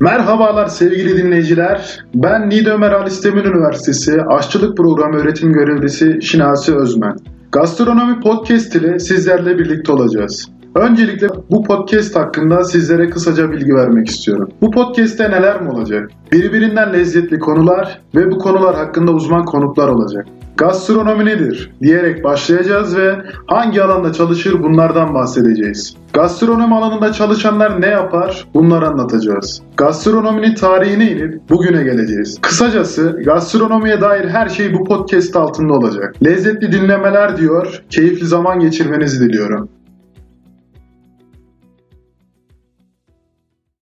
Merhabalar sevgili dinleyiciler. Ben Niğde Ömer Ali Üniversitesi Aşçılık Programı Öğretim Görevlisi Şinasi Özmen. Gastronomi Podcast ile sizlerle birlikte olacağız. Öncelikle bu podcast hakkında sizlere kısaca bilgi vermek istiyorum. Bu podcast'te neler mi olacak? Birbirinden lezzetli konular ve bu konular hakkında uzman konuklar olacak. Gastronomi nedir diyerek başlayacağız ve hangi alanda çalışır bunlardan bahsedeceğiz. Gastronomi alanında çalışanlar ne yapar bunları anlatacağız. Gastronominin tarihine inip bugüne geleceğiz. Kısacası gastronomiye dair her şey bu podcast altında olacak. Lezzetli dinlemeler diyor, keyifli zaman geçirmenizi diliyorum.